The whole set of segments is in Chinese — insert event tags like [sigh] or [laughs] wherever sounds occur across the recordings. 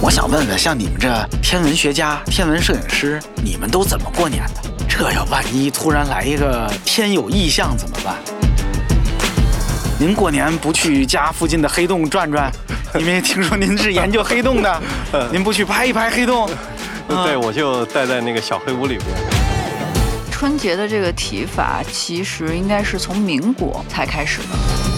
我想问问，像你们这天文学家、天文摄影师，你们都怎么过年的？这要万一突然来一个天有异象怎么办？您过年不去家附近的黑洞转转？因为听说您是研究黑洞的，[laughs] 您不去拍一拍黑洞？[laughs] 对，我就待在那个小黑屋里边。春节的这个提法，其实应该是从民国才开始的。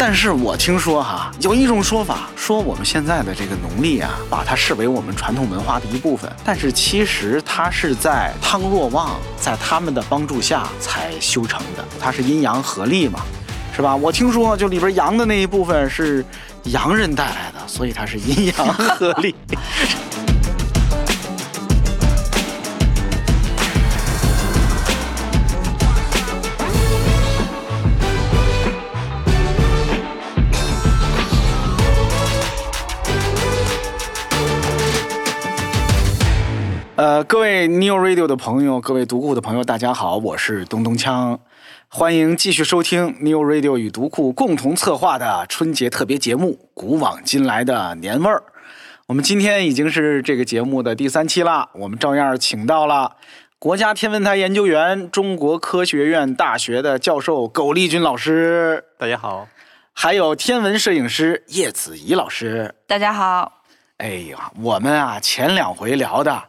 但是我听说哈，有一种说法，说我们现在的这个农历啊，把它视为我们传统文化的一部分。但是其实它是在汤若望在他们的帮助下才修成的，它是阴阳合历嘛，是吧？我听说就里边阳的那一部分是洋人带来的，所以它是阴阳合历。[laughs] 呃，各位 New Radio 的朋友，各位读库的朋友，大家好，我是东东锵，欢迎继续收听 New Radio 与读库共同策划的春节特别节目《古往今来的年味儿》。我们今天已经是这个节目的第三期了，我们照样请到了国家天文台研究员、中国科学院大学的教授苟利军老师，大家好，还有天文摄影师叶子怡老师，大家好。哎呀，我们啊前两回聊的。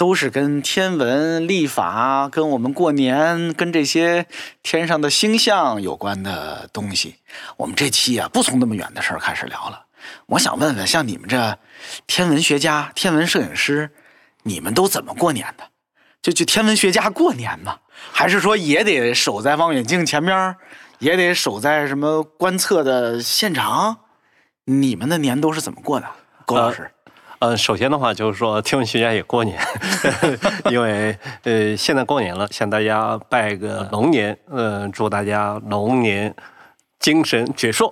都是跟天文历法、跟我们过年、跟这些天上的星象有关的东西。我们这期啊，不从那么远的事儿开始聊了。我想问问，像你们这天文学家、天文摄影师，你们都怎么过年的？就就天文学家过年吗？还是说也得守在望远镜前面，也得守在什么观测的现场？你们的年都是怎么过的，苟老师？首先的话就是说，天文学家也过年，[laughs] 因为呃，现在过年了，向大家拜个龙年，呃，祝大家龙年精神矍铄。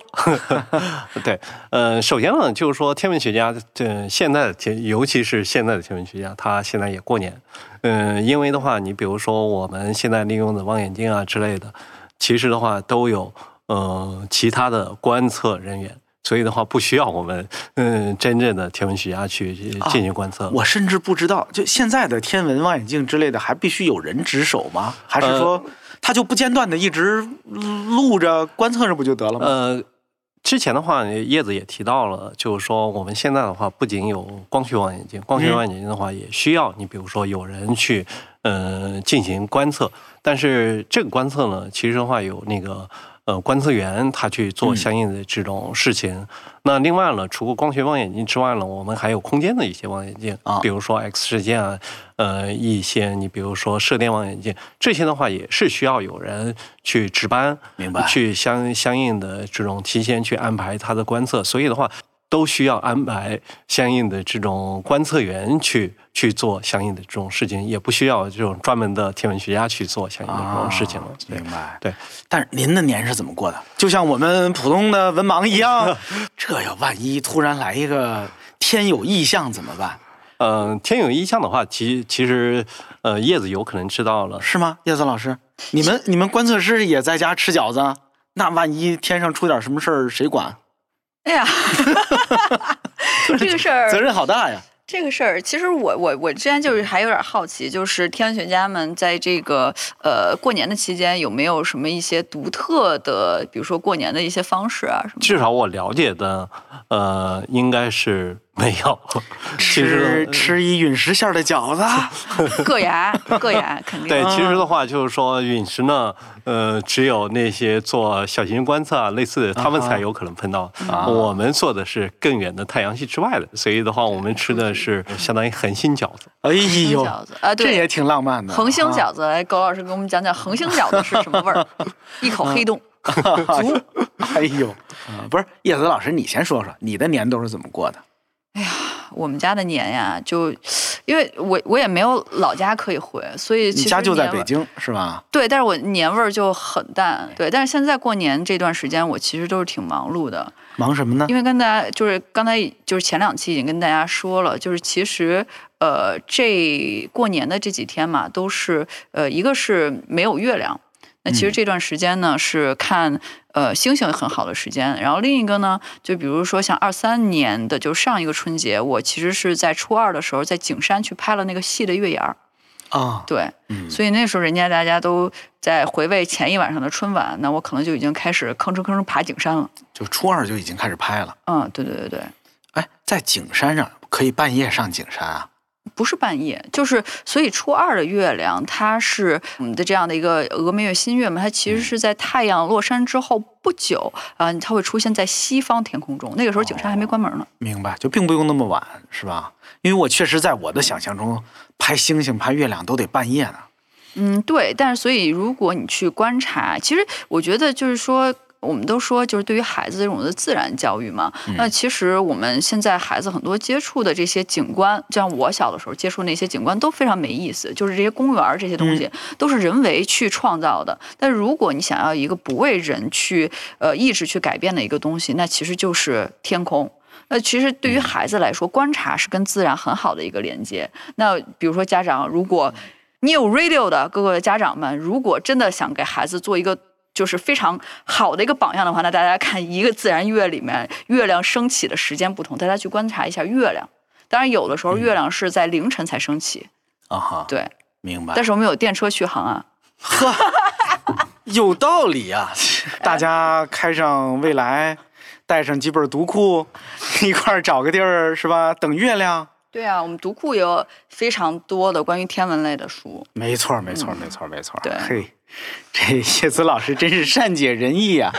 [laughs] 对，呃，首先呢，就是说天文学家，这现在的天，尤其是现在的天文学家，他现在也过年，嗯，因为的话，你比如说我们现在利用的望远镜啊之类的，其实的话都有呃其他的观测人员。所以的话，不需要我们嗯真正的天文学家去进行观测。我甚至不知道，就现在的天文望远镜之类的，还必须有人值守吗？还是说它就不间断的一直录着观测着不就得了吗？呃，之前的话，叶子也提到了，就是说我们现在的话，不仅有光学望远镜，光学望远镜的话也需要你，比如说有人去嗯进行观测。但是这个观测呢，其实的话有那个。呃，观测员他去做相应的这种事情。那另外呢，除了光学望远镜之外呢，我们还有空间的一些望远镜啊，比如说 X 射线啊，呃，一些你比如说射电望远镜，这些的话也是需要有人去值班，明白？去相相应的这种提前去安排它的观测，所以的话。都需要安排相应的这种观测员去去做相应的这种事情，也不需要这种专门的天文学家去做相应的这种事情了。明白？对。但是您的年是怎么过的？就像我们普通的文盲一样，这要万一突然来一个天有异象怎么办？嗯，天有异象的话，其其实呃，叶子有可能知道了，是吗？叶子老师，你们你们观测师也在家吃饺子，那万一天上出点什么事儿，谁管？哎呀，[laughs] 这个事儿责任好大呀！这个事儿，其实我我我之前就是还有点好奇，就是天文学家们在这个呃过年的期间有没有什么一些独特的，比如说过年的一些方式啊什么？至少我了解的，呃，应该是。没有，吃吃一陨石馅的饺子，[laughs] 硌牙硌牙肯定。对，其实的话就是说陨石呢，呃，只有那些做小型观测啊，类似，他们才有可能碰到。我们做的是更远的太阳系之外的，所以的话，我们吃的是相当于恒星饺子。哎呦，饺子啊，这也挺浪漫的。恒星饺子，来，高老师给我们讲讲恒星饺子是什么味儿？[laughs] 一口黑洞，[laughs] 足。哎呦，不是叶子老师，你先说说你的年都是怎么过的？哎呀，我们家的年呀，就因为我我也没有老家可以回，所以你家就在北京是吧？对，但是我年味儿就很淡。对，但是现在过年这段时间，我其实都是挺忙碌的。忙什么呢？因为跟大家就是刚才就是前两期已经跟大家说了，就是其实呃这过年的这几天嘛，都是呃一个是没有月亮。那其实这段时间呢，是看呃星星很好的时间。然后另一个呢，就比如说像二三年的，就上一个春节，我其实是在初二的时候在景山去拍了那个戏的月牙儿。啊，对，嗯所以那时候人家大家都在回味前一晚上的春晚，那我可能就已经开始吭哧吭哧爬景山了。就初二就已经开始拍了。嗯，对对对对。哎，在景山上可以半夜上景山啊？不是半夜，就是所以初二的月亮，它是我们的这样的一个峨眉月新月嘛，它其实是在太阳落山之后不久啊、它会出现在西方天空中。那个时候景山还没关门呢。明白，就并不用那么晚，是吧？因为我确实在我的想象中，拍星星、拍月亮都得半夜呢。嗯，对。但是所以如果你去观察，其实我觉得就是说。我们都说，就是对于孩子这种的自然教育嘛，那其实我们现在孩子很多接触的这些景观，就像我小的时候接触那些景观都非常没意思，就是这些公园儿这些东西都是人为去创造的。但如果你想要一个不为人去呃意志去改变的一个东西，那其实就是天空。那其实对于孩子来说，观察是跟自然很好的一个连接。那比如说家长，如果你有 radio 的各个家长们，如果真的想给孩子做一个就是非常好的一个榜样的话，那大家看一个自然月里面月亮升起的时间不同，大家去观察一下月亮。当然，有的时候月亮是在凌晨才升起，啊哈，对。明白。但是我们有电车续航啊，呵，有道理啊！[laughs] 大家开上未来，带上几本读库，一块儿找个地儿是吧？等月亮。对啊，我们读库有非常多的关于天文类的书。没错，没错，没错，没错儿。对嘿，[laughs] 这谢子老师真是善解人意啊！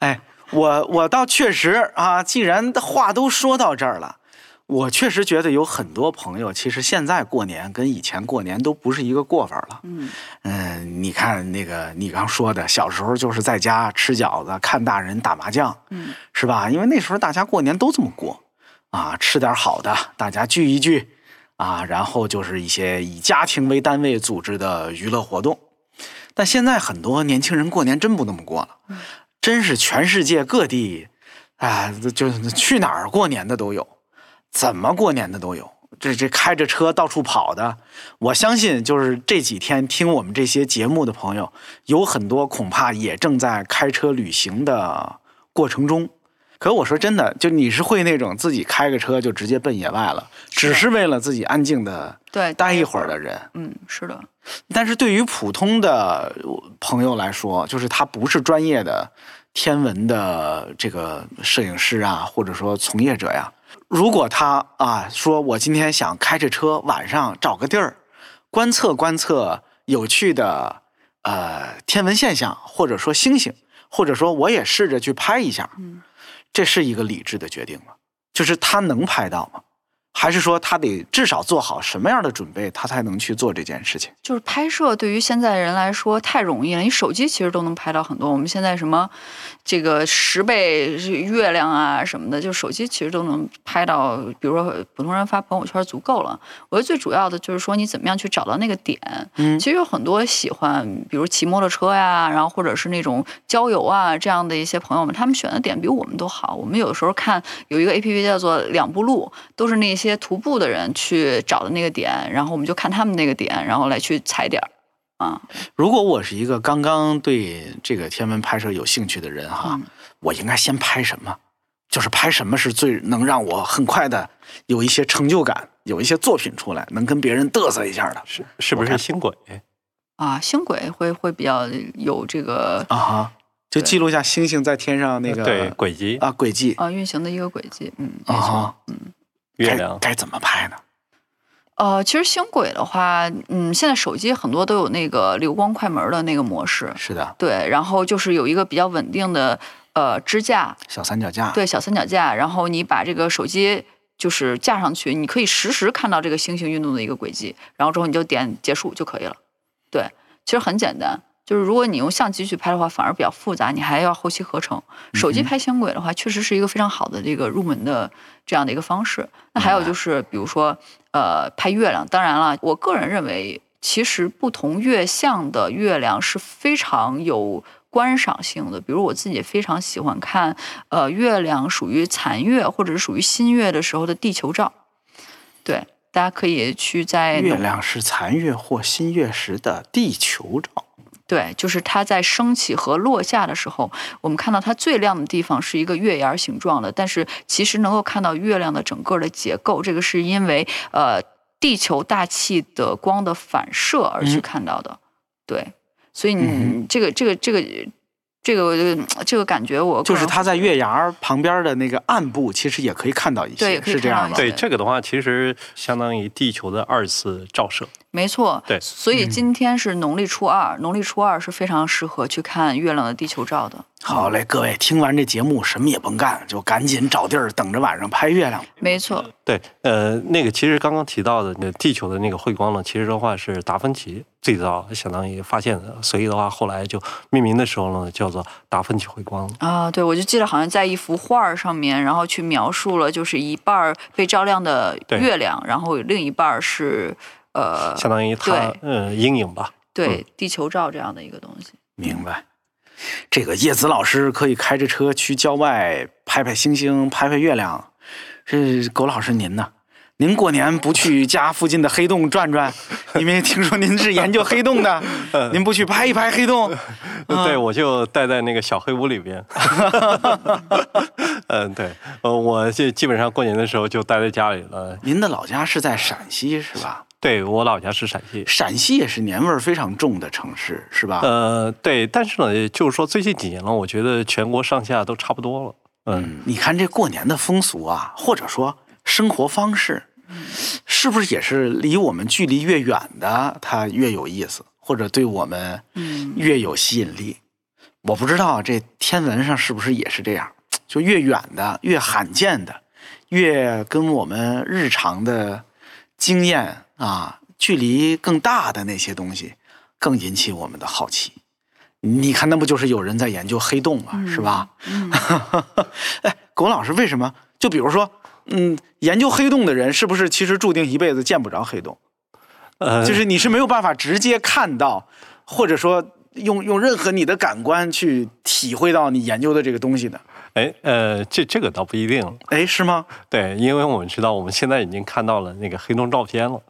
哎，我我倒确实啊，既然话都说到这儿了，我确实觉得有很多朋友，其实现在过年跟以前过年都不是一个过法了。嗯嗯，你看那个你刚说的，小时候就是在家吃饺子，看大人打麻将，嗯，是吧？因为那时候大家过年都这么过，啊，吃点好的，大家聚一聚，啊，然后就是一些以家庭为单位组织的娱乐活动。但现在很多年轻人过年真不那么过了，真是全世界各地，啊，就是去哪儿过年的都有，怎么过年的都有。这这开着车到处跑的，我相信就是这几天听我们这些节目的朋友，有很多恐怕也正在开车旅行的过程中。可我说真的，就你是会那种自己开个车就直接奔野外了，只是为了自己安静的对，待一会儿的人。嗯，是的，但是对于普通的朋友来说，就是他不是专业的天文的这个摄影师啊，或者说从业者呀，如果他啊说我今天想开着车晚上找个地儿观测观测有趣的呃天文现象，或者说星星，或者说我也试着去拍一下，这是一个理智的决定吗？就是他能拍到吗？还是说他得至少做好什么样的准备，他才能去做这件事情？就是拍摄对于现在人来说太容易了，你手机其实都能拍到很多。我们现在什么这个十倍月亮啊什么的，就手机其实都能拍到。比如说普通人发朋友圈足够了。我觉得最主要的就是说你怎么样去找到那个点。嗯其实有很多喜欢，比如骑摩托车呀，然后或者是那种郊游啊这样的一些朋友们，他们选的点比我们都好。我们有的时候看有一个 A P P 叫做两步路，都是那些徒步的人去找的那个点，然后我们就看他们那个点，然后来去踩点儿。啊，如果我是一个刚刚对这个天文拍摄有兴趣的人哈，嗯我应该先拍什么？就是拍什么是最能让我很快的有一些成就感，有一些作品出来，能跟别人嘚瑟一下的是是不是星轨？啊，星轨会会比较有这个啊哈，就记录一下星星在天上那个对轨迹，啊轨迹啊运行的一个轨迹，嗯，啊哈，该月亮该怎么拍呢？呃，其实星轨的话，嗯，现在手机很多都有那个流光快门的那个模式，是的，对，然后就是有一个比较稳定的呃支架，小三脚架，对，小三脚架，然后你把这个手机就是架上去，你可以实时看到这个星星运动的一个轨迹，然后之后你就点结束就可以了。对，其实很简单。就是如果你用相机去拍的话，反而比较复杂，你还要后期合成。手机拍星轨的话，确实是一个非常好的这个入门的这样的一个方式。那还有就是，比如说呃拍月亮，当然了，我个人认为，其实不同月相的月亮是非常有观赏性的。比如我自己也非常喜欢看呃月亮属于残月或者是属于新月的时候的地球照。对，大家可以去在月亮是残月或新月时的地球照。对，就是它在升起和落下的时候，我们看到它最亮的地方是一个月牙形状的，但是其实能够看到月亮的整个的结构，这个是因为呃地球大气的光的反射而去嗯看到的。对，所以你、嗯这个这个这个这个这个感觉我就是它在月牙旁边的那个暗部，其实也可以看到一些，对是这样吗？看到一些对这个的话，其实相当于地球的二次照射。没错，对所以今天是农历初二，农历初二是非常适合去看月亮的地球照的。好嘞，各位听完这节目，什么也甭干，就赶紧找地儿等着晚上拍月亮。没错，对，呃，那个其实刚刚提到的那地球的那个辉光呢，其实的话是达芬奇最早相当于发现的，所以的话后来就命名的时候呢叫做达芬奇辉光。啊，对，我就记得好像在一幅画儿上面，然后去描述了，就是一半儿被照亮的月亮，然后另一半儿是呃，相当于它嗯呃阴影吧。对地球照这样的一个东西。明白。这个叶子老师可以开着车去郊外拍拍星星，拍拍月亮。这狗老师您呢？您过年不去家附近的黑洞转转？因为听说您是研究黑洞的，您不去拍一拍黑洞？呃对，我就待在那个小黑屋里边。[laughs] 嗯，对，呃，我这基本上过年的时候就待在家里了。您的老家是在陕西是吧？对我老家是陕西。陕西也是年味儿非常重的城市是吧？呃，对，但是呢，就是说最近几年了，我觉得全国上下都差不多了。嗯，你看这过年的风俗啊，或者说生活方式，是不是也是离我们距离越远的，它越有意思，或者对我们嗯越有吸引力？我不知道这天文上是不是也是这样，就越远的、越罕见的、越跟我们日常的经验啊距离更大的那些东西，更引起我们的好奇。你看，那不就是有人在研究黑洞吗？是吧？嗯，[laughs] 哎，龚老师，为什么？就比如说，嗯，研究黑洞的人是不是其实注定一辈子见不着黑洞？呃，就是你是没有办法直接看到，或者说用用任何你的感官去体会到你研究的这个东西的。哎，呃，这这个倒不一定。哎，是吗？对，因为我们知道，我们现在已经看到了那个黑洞照片了。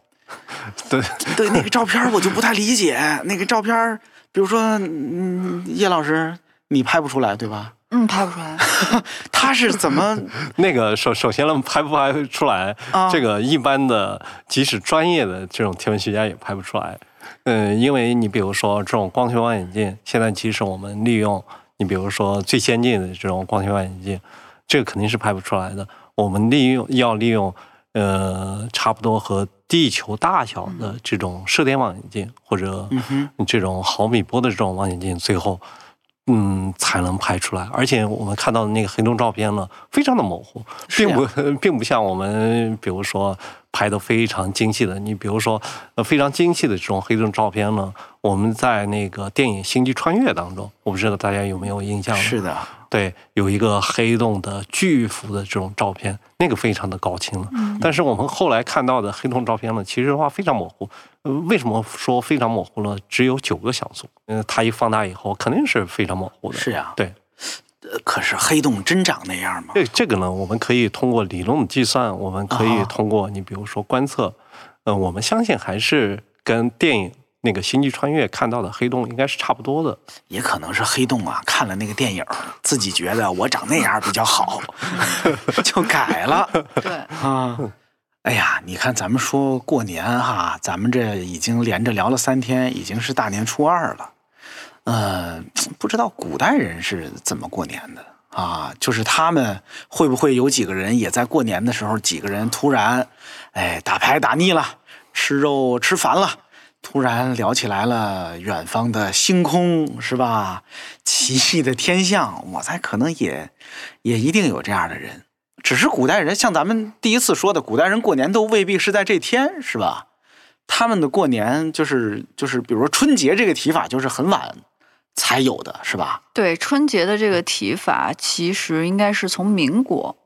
[laughs] 对，对，那个照片我就不太理解。那个照片，比如说，嗯，叶老师，你拍不出来对吧？嗯，拍不出来。[laughs] 他是怎么？[laughs] 那个首首先呢，拍不拍出来，啊这个一般的即使专业的这种天文学家也拍不出来。嗯，因为你比如说这种光学望远镜，现在即使我们利用你比如说最先进的这种光学望远镜，这个肯定是拍不出来的。我们利用要利用呃差不多和地球大小的这种射电望远镜，或者这种毫米波的这种望远镜，最后嗯才能拍出来。而且我们看到的那个黑洞照片呢，非常的模糊，并不 [laughs] 并不像我们比如说拍的非常精细的。你比如说呃非常精细的这种黑洞照片呢，我们在那个电影《星际穿越》当中，我不知道大家有没有印象？是的，对，有一个黑洞的巨幅的这种照片，那个非常的高清了。但是我们后来看到的黑洞照片呢，其实的话非常模糊。呃，为什么说非常模糊呢？只有九个像素。嗯，它一放大以后，肯定是非常模糊的。是呀对，呃可是黑洞真长那样吗？这这个呢，我们可以通过理论的计算，我们可以啊通过你比如说观测，呃，我们相信还是跟电影那个《星际穿越》看到的黑洞应该是差不多的。也可能是黑洞啊，看了那个电影，自己觉得我长那样比较好，[laughs] 就改了对，啊。哎呀，你看咱们说过年哈，咱们这已经连着聊了三天，已经是大年初二了。呃，不知道古代人是怎么过年的啊？就是他们会不会有几个人也在过年的时候，几个人突然，哎，打牌打腻了，吃肉吃烦了，突然聊起来了远方的星空，是吧？[laughs] 奇异的天象，我猜可能也也一定有这样的人。只是古代人，像咱们第一次说的，古代人过年都未必是在这天，是吧？他们的过年就是就是，比如说春节这个提法，就是很晚才有的，是吧？对，春节的这个提法其实应该是从民国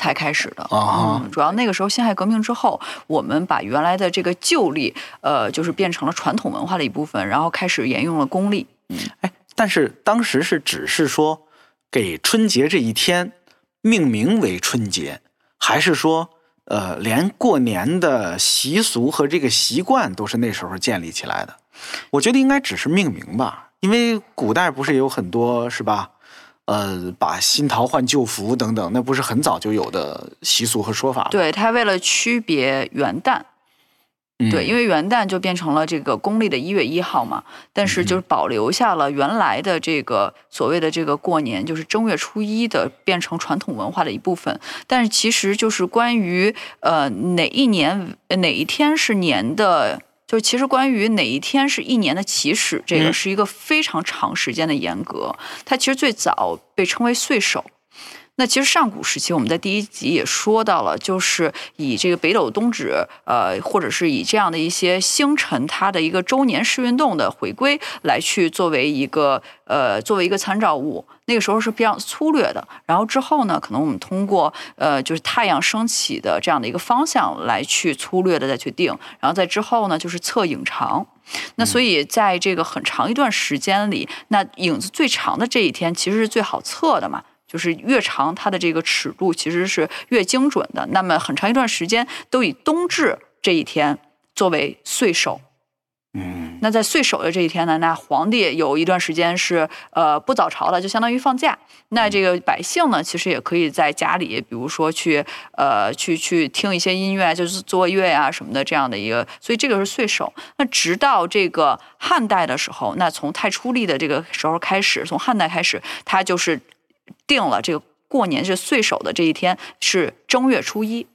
才开始的。啊嗯，主要那个时候辛亥革命之后，我们把原来的这个旧历，呃，就是变成了传统文化的一部分，然后开始沿用了公历。嗯哎，但是当时是只是说给春节这一天命名为春节，还是说呃，连过年的习俗和这个习惯都是那时候建立起来的？我觉得应该只是命名吧，因为古代不是有很多是吧？呃，把新桃换旧符等等，那不是很早就有的习俗和说法吗？对，它为了区别元旦，嗯对，因为元旦就变成了这个公历的一月一号嘛，但是就是保留下了原来的这个所谓的这个过年，就是正月初一的变成传统文化的一部分。但是其实就是关于呃哪一年呃哪一天是年的。就是其实关于哪一天是一年的起始，这个嗯是一个非常长时间的严格。它其实最早被称为岁首，那其实上古时期，我们在第一集也说到了，就是以这个北斗东指，呃，或者是以这样的一些星辰它的一个周年式运动的回归来去作为一个呃作为一个参照物。那个时候是比较粗略的，然后之后呢，可能我们通过呃就是太阳升起的这样的一个方向来去粗略的再去定，然后在之后呢就是测影长。那所以在这个很长一段时间里，那影子最长的这一天其实是最好测的嘛。就是越长，它的这个尺度其实是越精准的。那么很长一段时间都以冬至这一天作为岁首。嗯那在岁首的这一天呢，那皇帝有一段时间是呃不早朝的，就相当于放假。那这个百姓呢，其实也可以在家里，比如说去呃去去听一些音乐，就是作乐呀、什么的这样的一个。所以这个是岁首。那直到这个汉代的时候，那从太初历的这个时候开始，从汉代开始，它就是定了这个过年这岁首的这一天是正月初一。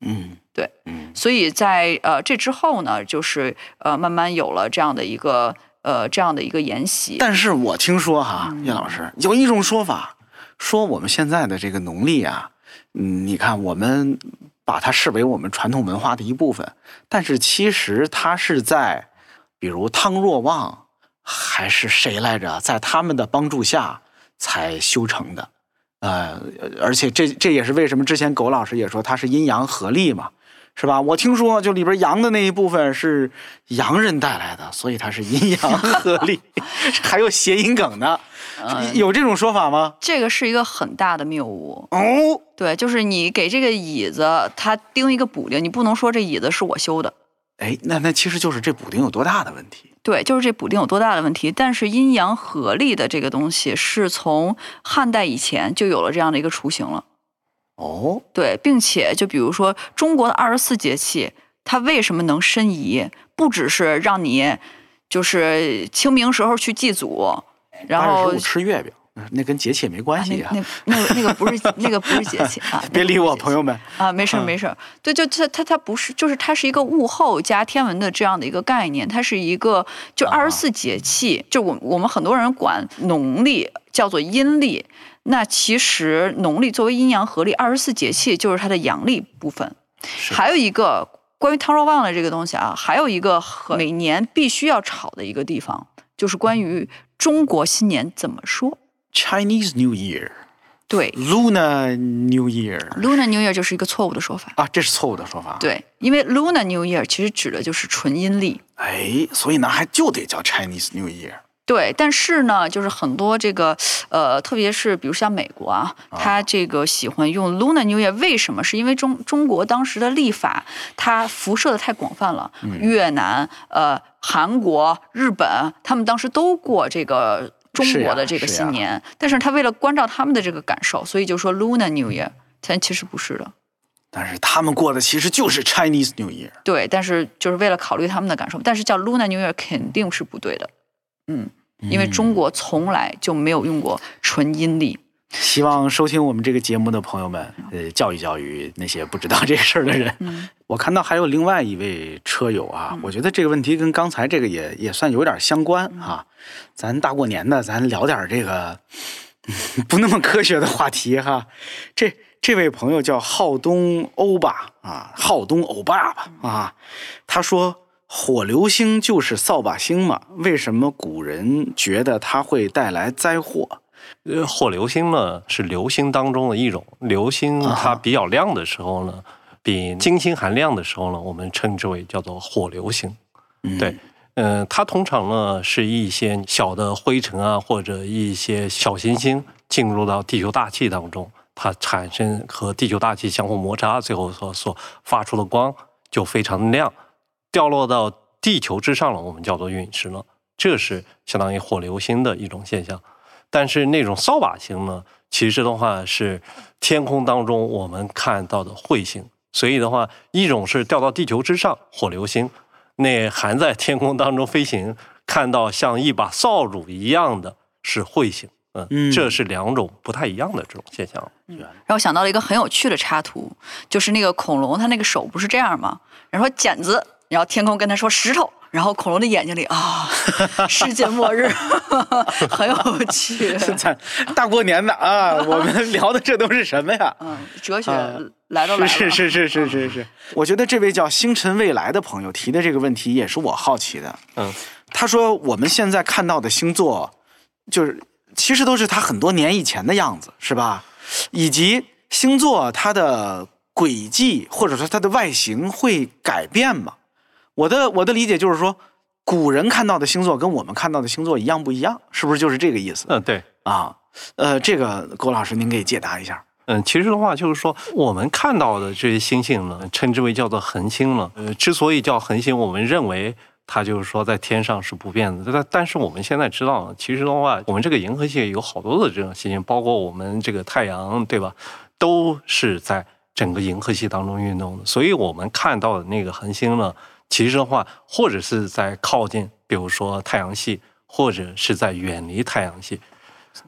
嗯，对，嗯所以在呃这之后呢，就是呃慢慢有了这样的一个呃这样的一个沿袭。但是我听说哈，叶老师有一种说法，说我们现在的这个农历啊，嗯，你看我们把它视为我们传统文化的一部分，但是其实它是在，比如汤若望还是谁来着，在他们的帮助下才修成的。呃，而且这这也是为什么之前狗老师也说它是阴阳合力嘛，是吧？我听说就里边阳的那一部分是洋人带来的，所以它是阴阳合力，[laughs] 还有谐音梗呢，[laughs] 有这种说法吗？这个是一个很大的谬误。哦，对，就是你给这个椅子它钉一个补丁，你不能说这椅子是我修的。哎，那那其实就是这补丁有多大的问题？对，就是这补丁有多大的问题。但是阴阳合历的这个东西是从汉代以前就有了这样的一个雏形了。哦，对，并且就比如说中国的二十四节气，它为什么能申遗？不只是让你就是清明时候去祭祖，然后吃月饼，那跟节气也没关啊系啊。那那那个那个不是那个不是节气啊，[laughs] 别理我，朋友友们。啊，没事没事儿。对，就它它它不是，就是它是一个物候加天文的这样的一个概念，它是一个就啊二十四节气，就我我们很多人管农历叫做阴历，那其实农历作为阴阳合历，二十四节气就是它的阳历部分。还有一个关于汤若望的这个东西啊，还有一个和每年必须要炒的一个地方，就是关于中国新年怎么说。Chinese New Year、对 Lunar New Year，Lunar New Year 就是一个错误的说法。啊，这是错误的说法。，对，因为 Lunar New Year 其实指的就是纯阴历。哎，所以呢，还就得叫 Chinese New Year。对，但是呢，就是很多这个呃，特别是比如像美国啊，它这个喜欢用 Lunar New Year，为什么？是因为中中国当时的历法它辐射的太广泛了，越南、呃、韩国、日本，他们当时都过这个中国的这个新年，但是他为了关照他们的这个感受，所以就说 Lunar New Year，但其实不是的。但是他们过的其实就是 Chinese New Year。对，但是就是为了考虑他们的感受，但是叫 Lunar New Year 肯定是不对的，嗯，因为中国从来就没有用过纯阴历。希望收听我们这个节目的朋友们，呃，教育教育那些不知道这个事儿的人。嗯我看到还有另外一位车友啊，我觉得这个问题跟刚才这个也也算有点相关啊。咱大过年的，咱聊点这个 [laughs] 不那么科学的话题哈。这这位朋友叫浩东欧巴啊，浩东欧巴吧啊，他说。火流星就是扫把星嘛？为什么古人觉得它会带来灾祸？呃，火流星呢是流星当中的一种，流星啊它比较亮的时候呢，比金星还亮的时候呢，我们称之为叫做火流星。嗯对，嗯、它通常呢是一些小的灰尘啊，或者一些小行星进入到地球大气当中，它产生和地球大气相互摩擦，最后所所发出的光就非常亮，掉落到地球之上了，我们叫做陨石了。这是相当于火流星的一种现象。但是那种扫把星呢，其实的话是天空当中我们看到的彗星。所以的话，一种是掉到地球之上，火流星，那还在天空当中飞行，看到像一把扫帚一样的是彗星。嗯，这是两种不太一样的这种现象。然后想到了一个很有趣的插图，就是那个恐龙，它那个手不是这样吗？然后剪子，然后天空跟他说石头，然后恐龙的眼睛里啊，[laughs] 世界末日，[laughs] 很有趣。[laughs] 大过年的啊，我们聊的这都是什么呀？嗯，哲学来都来了。是是是是是是。我觉得这位叫星辰未来的朋友提的这个问题也是我好奇的。嗯，他说我们现在看到的星座，就是。其实都是他很多年以前的样子，是吧？以及星座它的轨迹或者说它的外形会改变吗？我的我的理解就是说，古人看到的星座跟我们看到的星座一样不一样？是不是就是这个意思？嗯，对啊，呃，这个郭老师您给解答一下。嗯，其实的话就是说，我们看到的这些星星呢，称之为叫做恒星了。呃，之所以叫恒星，我们认为。它就是说，在天上是不变的。但但是我们现在知道，其实的话，我们这个银河系有好多的这种星星，包括我们这个太阳，对吧？都是在整个银河系当中运动的。所以我们看到的那个恒星呢，其实的话，或者是在靠近，比如说太阳系，或者是在远离太阳系。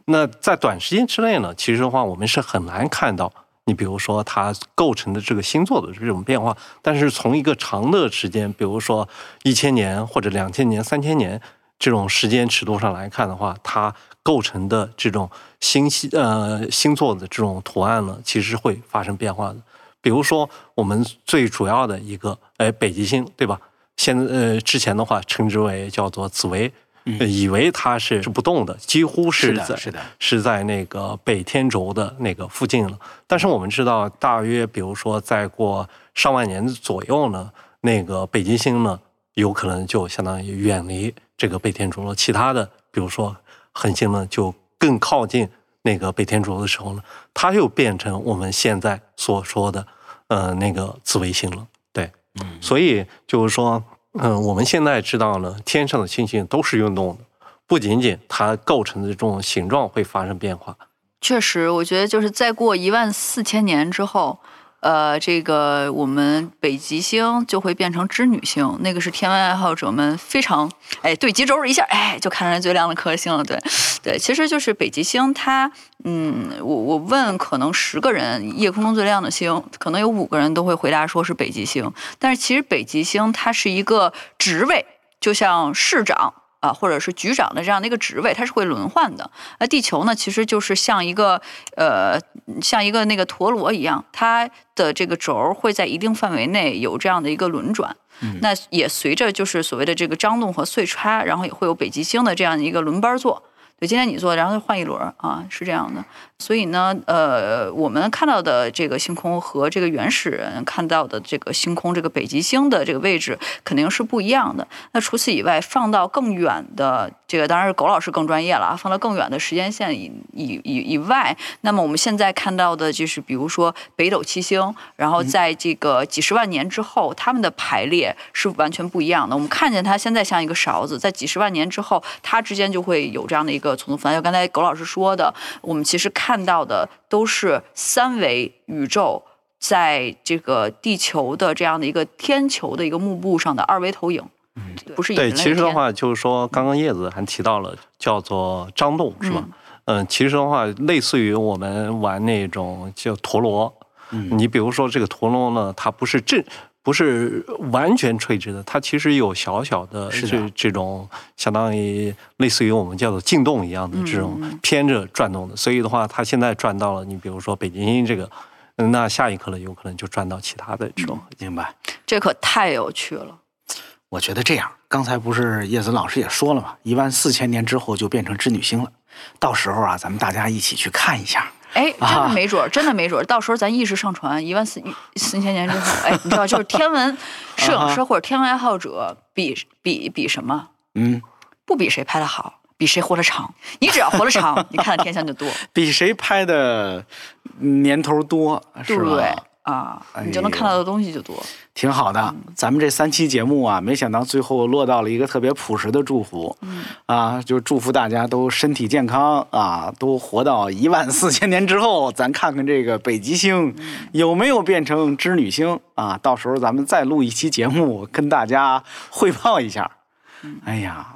那在短时间之内呢，其实的话，我们是很难看到。你比如说它构成的这个星座的这种变化，但是从一个长的时间，比如说一千年或者两千年、三千年这种时间尺度上来看的话，它构成的这种星系呃星座的这种图案呢，其实会发生变化的。比如说我们最主要的一个，哎，北极星，对吧？现呃之前的话称之为叫做紫薇。以为它是是不动的，几乎是在是的，是在那个北天轴的那个附近了。但是我们知道，大约比如说再过上万年左右呢，那个北极星呢，有可能就相当于远离这个北天轴了。其他的，比如说恒星呢，就更靠近那个北天轴的时候呢，它又变成我们现在所说的呃那个紫微星了。所以就是说。嗯，我们现在知道呢，天上的星星都是运动的，不仅仅它构成的这种形状会发生变化。确实，我觉得就是再过一万四千年之后。呃，这个我们北极星就会变成织女星，那个是天文爱好者们非常哎对极轴一下哎就看出来最亮的颗星了。对，对，其实就是北极星，它嗯，我我问可能十个人夜空中最亮的星，可能有五个人都会回答说是北极星。但是其实北极星它是一个职位，就像市长。啊，或者是局长的这样的一个职位，它是会轮换的。那地球呢，其实就是像一个呃，像一个那个陀螺一样，它的这个轴会在一定范围内有这样的一个轮转。那也随着就是所谓的这个张动和岁差，然后也会有北极星的这样的一个轮班做。对，今天你做，然后换一轮啊，是这样的。所以呢，呃，我们看到的这个星空和这个原始人看到的这个星空，这个北极星的这个位置肯定是不一样的。那除此以外，放到更远的。这个当然是狗老师更专业了啊，放到更远的时间线以以以以外，那么我们现在看到的就是，比如说北斗七星，然后在这个几十万年之后，它们的排列是完全不一样的。我们看见它现在像一个勺子，在几十万年之后，它之间就会有这样的一个从分。就刚才苟老师说的，我们其实看到的都是三维宇宙在这个地球的这样的一个天球的一个幕布上的二维投影。不是对，其实的话就是说，刚刚叶子还提到了叫做张动，是吧？嗯，其实的话，类似于我们玩那种叫陀螺。嗯，你比如说这个陀螺呢，它不是正，不是完全垂直的，它其实有小小的这这种相当于类似于我们叫做进动一样的这种偏着转动的。所以的话，它现在转到了你比如说北极星这个，那下一刻呢，有可能就转到其他的这种。明白？这可太有趣了。我觉得这样，刚才不是叶子老师也说了吗？一万四千年之后就变成织女星了，到时候啊，咱们大家一起去看一下。哎，真的没准儿，真的没准儿，到时候咱意识上传，一万四四千年之后，哎，你知道，就是天文 [laughs] 摄影师或者天文爱好者比比比什么？嗯，不比谁拍的好，比谁活得长。你只要活得长，[laughs] 你看的天象就多。比谁拍的年头多，是吧？啊，哎你就能看到的东西就多。挺好的。咱们这三期节目啊，没想到最后落到了一个特别朴实的祝福，嗯啊，就祝福大家都身体健康啊，都活到一万四千年之后，咱看看这个北极星有没有变成织女星啊？到时候咱们再录一期节目，跟大家汇报一下。哎呀，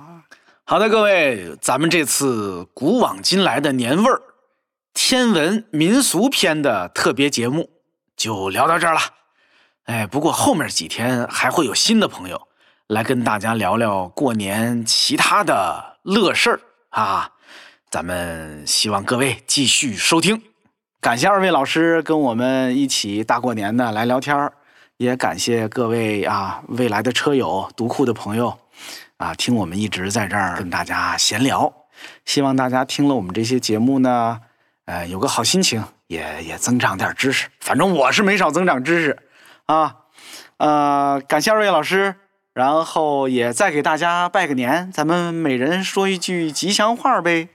好的，各位，咱们这次古往今来的年味儿天文民俗篇的特别节目就聊到这儿了。哎，不过后面几天还会有新的朋友来跟大家聊聊过年其他的乐事儿啊，咱们希望各位继续收听。感谢二位老师跟我们一起大过年的来聊天儿，也感谢各位啊未来的车友、读库的朋友啊，听我们一直在这儿跟大家闲聊。希望大家听了我们这些节目呢，呃，有个好心情，也也增长点知识。反正我是没少增长知识。啊，呃，感谢二位老师，然后也再给大家拜个年，咱们每人说一句吉祥话呗。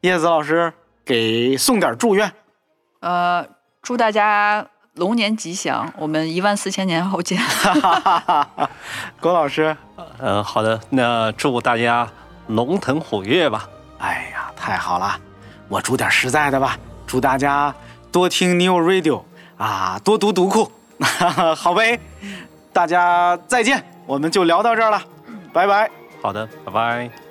叶子老师给送点祝愿，呃，祝大家龙年吉祥，我们一万四千年后见。[laughs] 郭老师，呃，好的，那祝大家龙腾虎跃吧。哎呀，太好了，我祝点实在的吧，祝大家多听 New Radio 啊，多读读库，[laughs] 好呗，大家再见，我们就聊到这儿了，拜拜。好的，拜拜。